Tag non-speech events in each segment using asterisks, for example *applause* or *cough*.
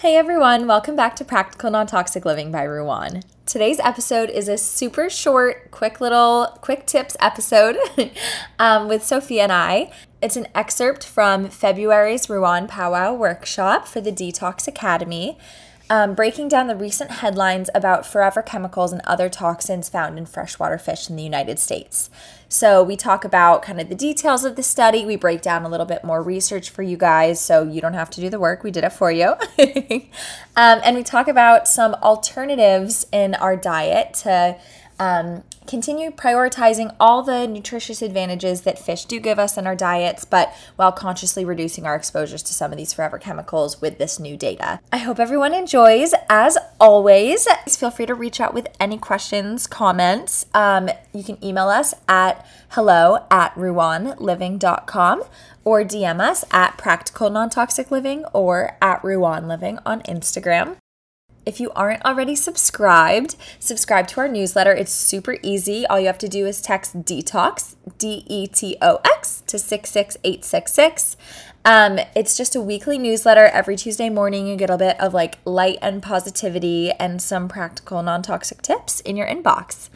Hey everyone, welcome back to Practical Non Toxic Living by Ruan. Today's episode is a super short, quick little quick tips episode *laughs* um, with Sophia and I. It's an excerpt from February's Ruan Powwow workshop for the D-Tox Academy um, breaking down the recent headlines about forever chemicals and other toxins found in freshwater fish in the United States. So, we talk about kind of the details of the study. We break down a little bit more research for you guys so you don't have to do the work. We did it for you. *laughs* um, and we talk about some alternatives in our diet to um, continue prioritizing all the nutritious advantages that fish do give us in our diets, but while consciously reducing our exposures to some of these forever chemicals with this new data. I hope everyone enjoys. As always, feel free to reach out with any questions, comments. Um, you can email us at hello at ruanliving.com or DM us at practical non toxic living or at Ruan Living on Instagram. If you aren't already subscribed, subscribe to our newsletter. It's super easy. All you have to do is text DETOX, D E T O X, to 66866. Um, it's just a weekly newsletter. Every Tuesday morning, you get a bit of like light and positivity and some practical non toxic tips in your inbox.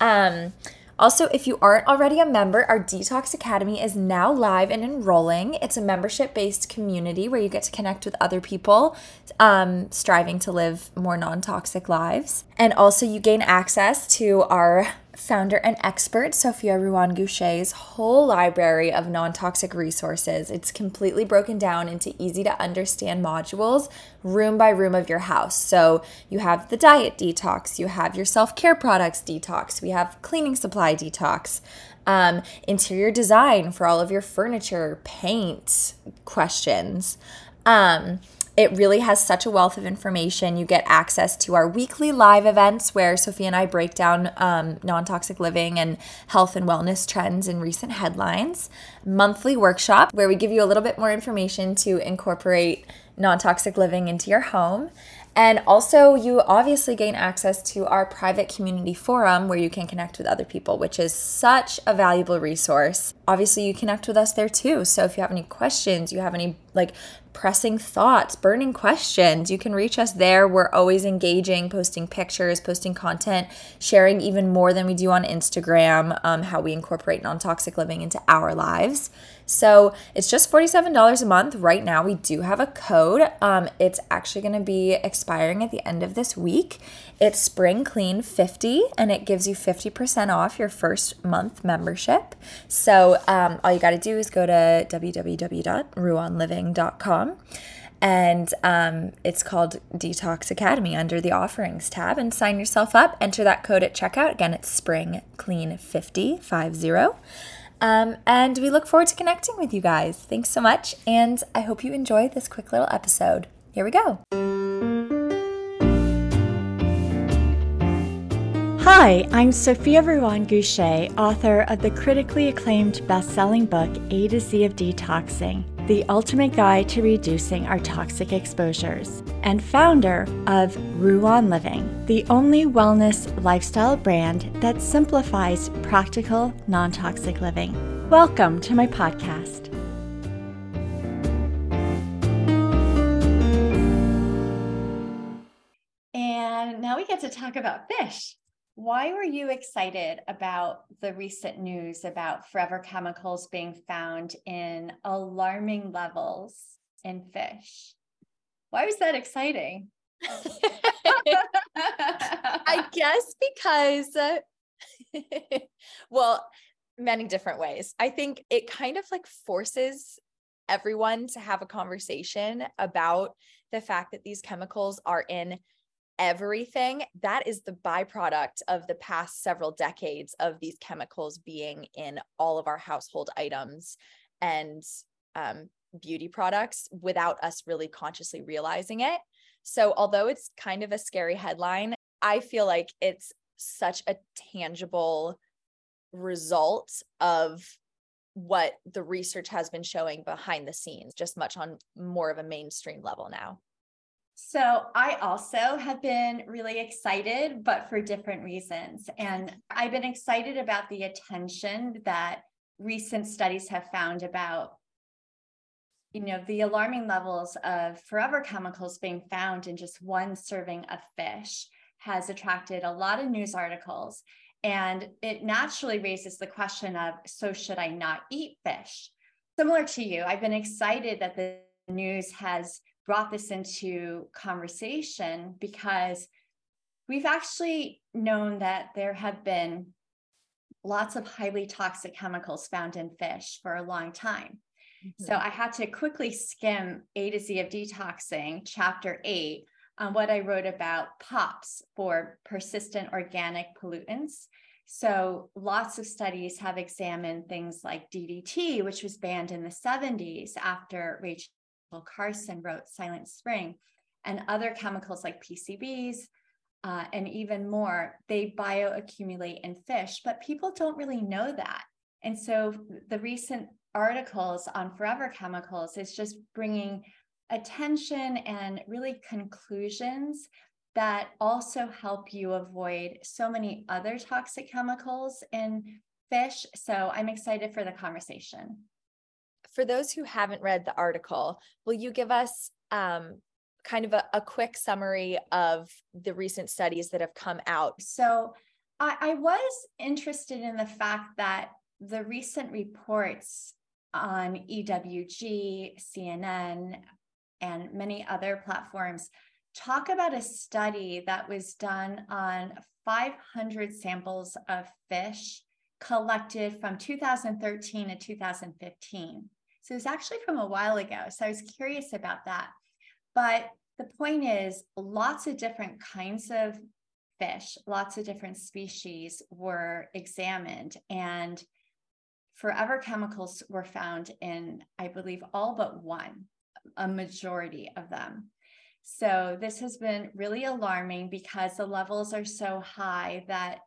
Um, also, if you aren't already a member, our D-Tox Academy is now live and enrolling. It's a membership based community where you get to connect with other people um, striving to live more non toxic lives. And also, you gain access to our founder and expert, Sophia Ruan Goucher's whole library of non toxic resources. It's completely broken down into easy to understand modules, room by room of your house. So you have the diet detox, you have your self care products detox, we have cleaning supply detox. Um, interior design for all of your furniture, paint questions. Um, it really has such a wealth of information. You get access to our weekly live events where Sophie and I break down um, non toxic living and health and wellness trends in recent headlines. Monthly workshop where we give you a little bit more information to incorporate non toxic living into your home. And also, you obviously gain access to our private community forum where you can connect with other people, which is such a valuable resource. Obviously, you connect with us there too. So, if you have any questions, you have any like pressing thoughts, burning questions, you can reach us there. We're always engaging, posting pictures, posting content, sharing even more than we do on Instagram, um, how we incorporate non toxic living into our lives. So it's just $47 a month. Right now, we do have a code. Um, it's actually going to be expiring at the end of this week. It's Spring Clean 50 and it gives you 50% off your first month membership. So um, all you got to do is go to www.ruanliving.com and um, it's called D-Tox Academy under the offerings tab and sign yourself up. Enter that code at checkout. Again, it's Spring Clean 50 50. Um, and we look forward to connecting with you guys. Thanks so much. And I hope you enjoy this quick little episode. Here we go. Hi, I'm Sophia Ruan Goucher, author of the critically acclaimed best selling book A to Z of Detoxing the ultimate guide to reducing our toxic exposures, and founder of Ruan Living, the only wellness lifestyle brand that simplifies practical, non toxic living. Welcome to my podcast. And now we get to talk about fish. Why were you excited about the recent news about forever chemicals being found in alarming levels in fish? Why was that exciting? *laughs* I guess because, uh, *laughs* well, many different ways. I think it kind of like forces everyone to have a conversation about the fact that these chemicals are in everything that is the byproduct of the past several decades of these chemicals being in all of our household items and um, beauty products without us really consciously realizing it. So although it's kind of a scary headline i feel like it's such a tangible result of what the research has been showing behind the scenes just much on more of a mainstream level now so I also have been really excited, but for different reasons. And I've been excited about the attention that recent studies have found about you know, the alarming levels of forever chemicals being found in just one serving of fish has attracted a lot of news articles. And it naturally raises the question of so, should I not eat fish? Similar to you, I've been excited that the news has brought this into conversation because we've actually known that there have been lots of highly toxic chemicals found in fish for a long time. Mm-hmm. So I had to quickly skim A to Z of detoxing, chapter eight, on what I wrote about POPs for persistent organic pollutants. So lots of studies have examined things like DDT, which was banned in the 70s after Rachel Carson wrote Silent Spring, and other chemicals like PCBs, uh, and even more, they bioaccumulate in fish, but people don't really know that. And so the recent articles on forever chemicals is just bringing attention and really conclusions that also help you avoid so many other toxic chemicals in fish. So I'm excited for the conversation. For those who haven't read the article, will you give us um, kind of a, a, quick summary of the recent studies that have come out? So I, I was interested in the fact that the recent reports on EWG, CNN, and many other platforms talk about a study that was done on 500 samples of fish collected from 2013 to 2015. So it's actually from a while ago. So I was curious about that. But the point is, lots of different kinds of fish, lots of different species were examined. And forever chemicals were found in, I believe, all but one, a majority of them. So this has been really alarming because the levels are so high that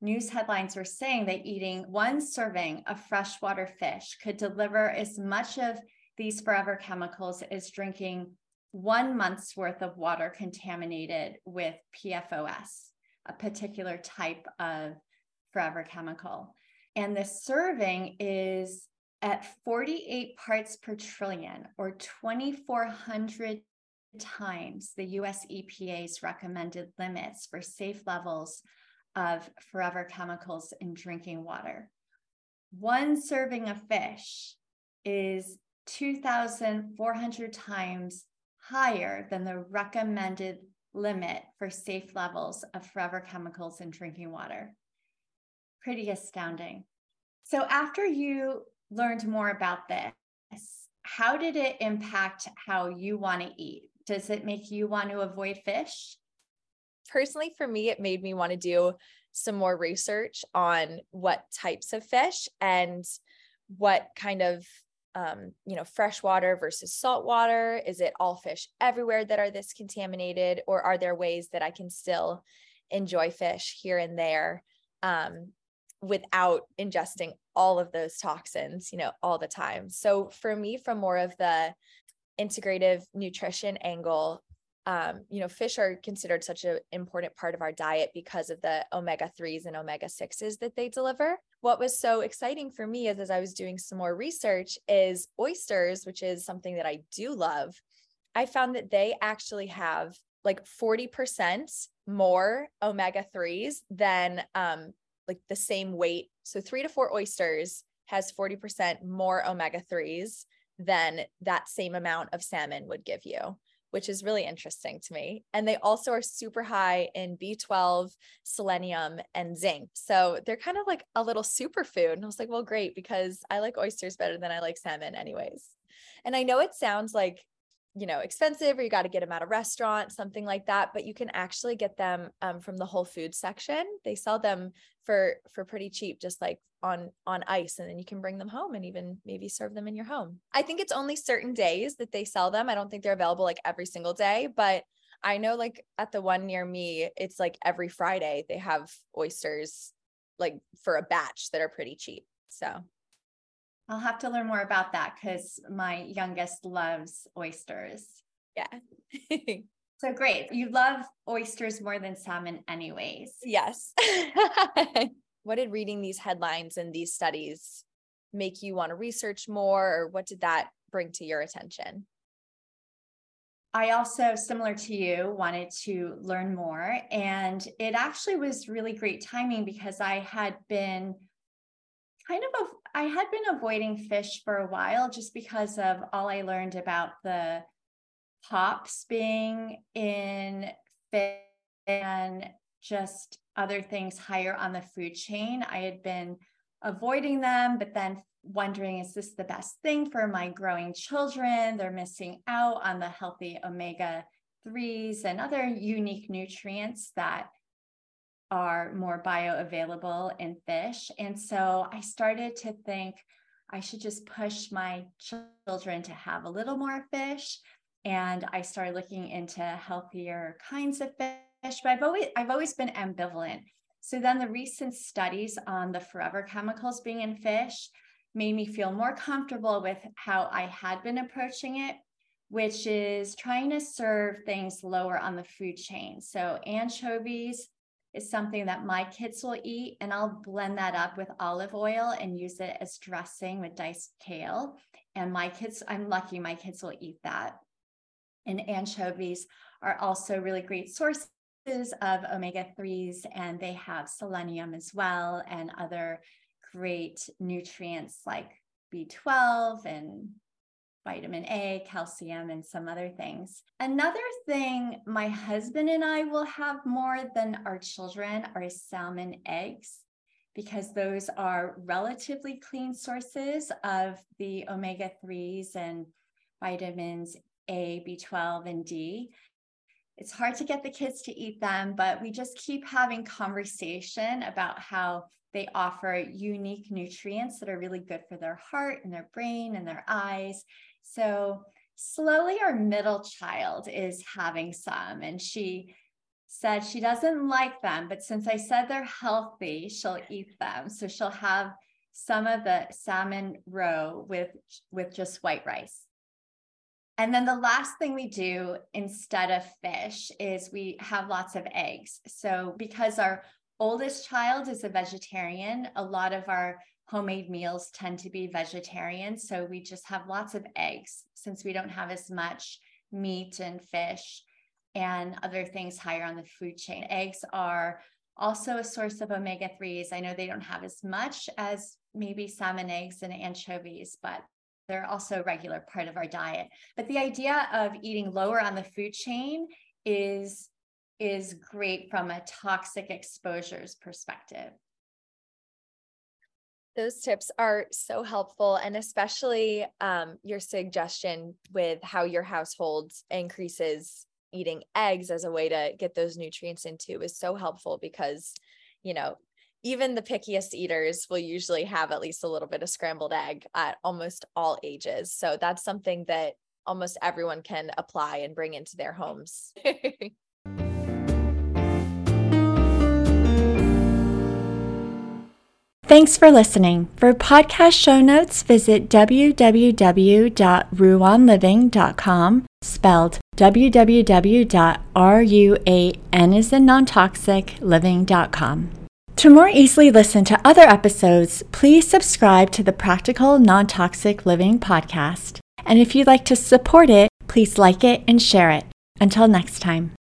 news headlines were saying that eating one serving of freshwater fish could deliver as much of these forever chemicals as drinking one month's worth of water contaminated with PFOS, a particular type of forever chemical. And the serving is at 48 parts per trillion or 2,400 times the US EPA's recommended limits for safe levels of forever chemicals in drinking water. One serving of fish is 2,400 times higher than the recommended limit for safe levels of forever chemicals in drinking water. Pretty astounding. So, after you learned more about this, how did it impact how you want to eat? Does it make you want to avoid fish? Personally, for me, it made me want to do some more research on what types of fish and what kind of um, you know, freshwater versus saltwater? Is it all fish everywhere that are this contaminated, or are there ways that I can still enjoy fish here and there um, without ingesting all of those toxins, you know, all the time? So for me, from more of the integrative nutrition angle, um, you know, fish are considered such an important part of our diet because of the omega 3s and omega 6s that they deliver what was so exciting for me is as I was doing some more research is oysters, which is something that I do love. I found that they actually have like 40% more omega 3s than um, like the same weight. So three to four oysters has 40% more omega 3s than that same amount of salmon would give you which is really interesting to me. And they also are super high in B12, selenium, and zinc. So they're kind of like a little superfood. And I was like, well, great, because I like oysters better than I like salmon, anyways. And I know it sounds like you know expensive or you got to get them at a restaurant something like that but you can actually get them um, from the whole foods section. They sell them for for pretty cheap just like on on ice and then you can bring them home and even maybe serve them in your home. I think it's only certain days that they sell them. I don't think they're available like every single day but i know like at the one near me it's like every friday they have oysters like for a batch that are pretty cheap so I'll have to learn more about that because my youngest loves oysters. Yeah. *laughs* so great. You love oysters more than salmon, anyways. Yes. *laughs* what did reading these headlines and these studies make you want to research more, or what did that bring to your attention? I also, similar to you, wanted to learn more. And it actually was really great timing because I had been kind of, I had been avoiding fish for a while just because of all I learned about the POPs being in fish and just other things higher on the food chain. I had been avoiding them, but then wondering is this the best thing for my growing children? They're missing out on the healthy omega 3s and other unique nutrients that are more bioavailable in fish. And so I started to think I should just push my children to have a little more fish. And I started looking into healthier kinds of fish but I've always I've always been ambivalent. So then the recent studies on the forever chemicals being in fish made me feel more comfortable with how I had been approaching it, which is trying to serve things lower on the food chain. So anchovies is something that my kids will eat, and I'll blend that up with olive oil and use it as dressing with diced kale. And my kids, I'm lucky my kids will eat that. And anchovies are also really great sources of omega 3s, and they have selenium as well, and other great nutrients like B12 and vitamin A, calcium, and some other things. Another thing my husband and I will have more than our children are salmon eggs, because those are relatively clean sources of the omega 3s and vitamins A, B12, and D it's hard to get the kids to eat them, but we just keep having conversation about how they offer unique nutrients that are really good for their heart and their brain and their eyes. So slowly our middle child is having some and she said she doesn't like them, but since I said they're healthy, she'll eat them. So she'll have some of the salmon roe with with just white rice. And then the last thing we do instead of fish is we have lots of eggs. So, because our oldest child is a vegetarian, a lot of our homemade meals tend to be vegetarian. So, we just have lots of eggs since we don't have as much meat and fish and other things higher on the food chain. Eggs are also a source of omega 3s. I know they don't have as much as maybe salmon eggs and anchovies, but they're also a regular part of our diet. But the idea of eating lower on the food chain is is great from a toxic exposures perspective. Those tips are so helpful, and especially um, your suggestion with how your household increases eating eggs as a way to get those nutrients into is so helpful because, you know, even the pickiest eaters will usually have at least a little bit of scrambled egg at almost all ages. So that's something that almost everyone can apply and bring into their homes. *laughs* Thanks for listening. For podcast show notes, visit www.ruanliving.com, spelled www.ruanliving.com. To more easily listen to other episodes, please subscribe to the Practical Non Toxic Living podcast. And if you'd like to support it, please like it and share it. Until next time.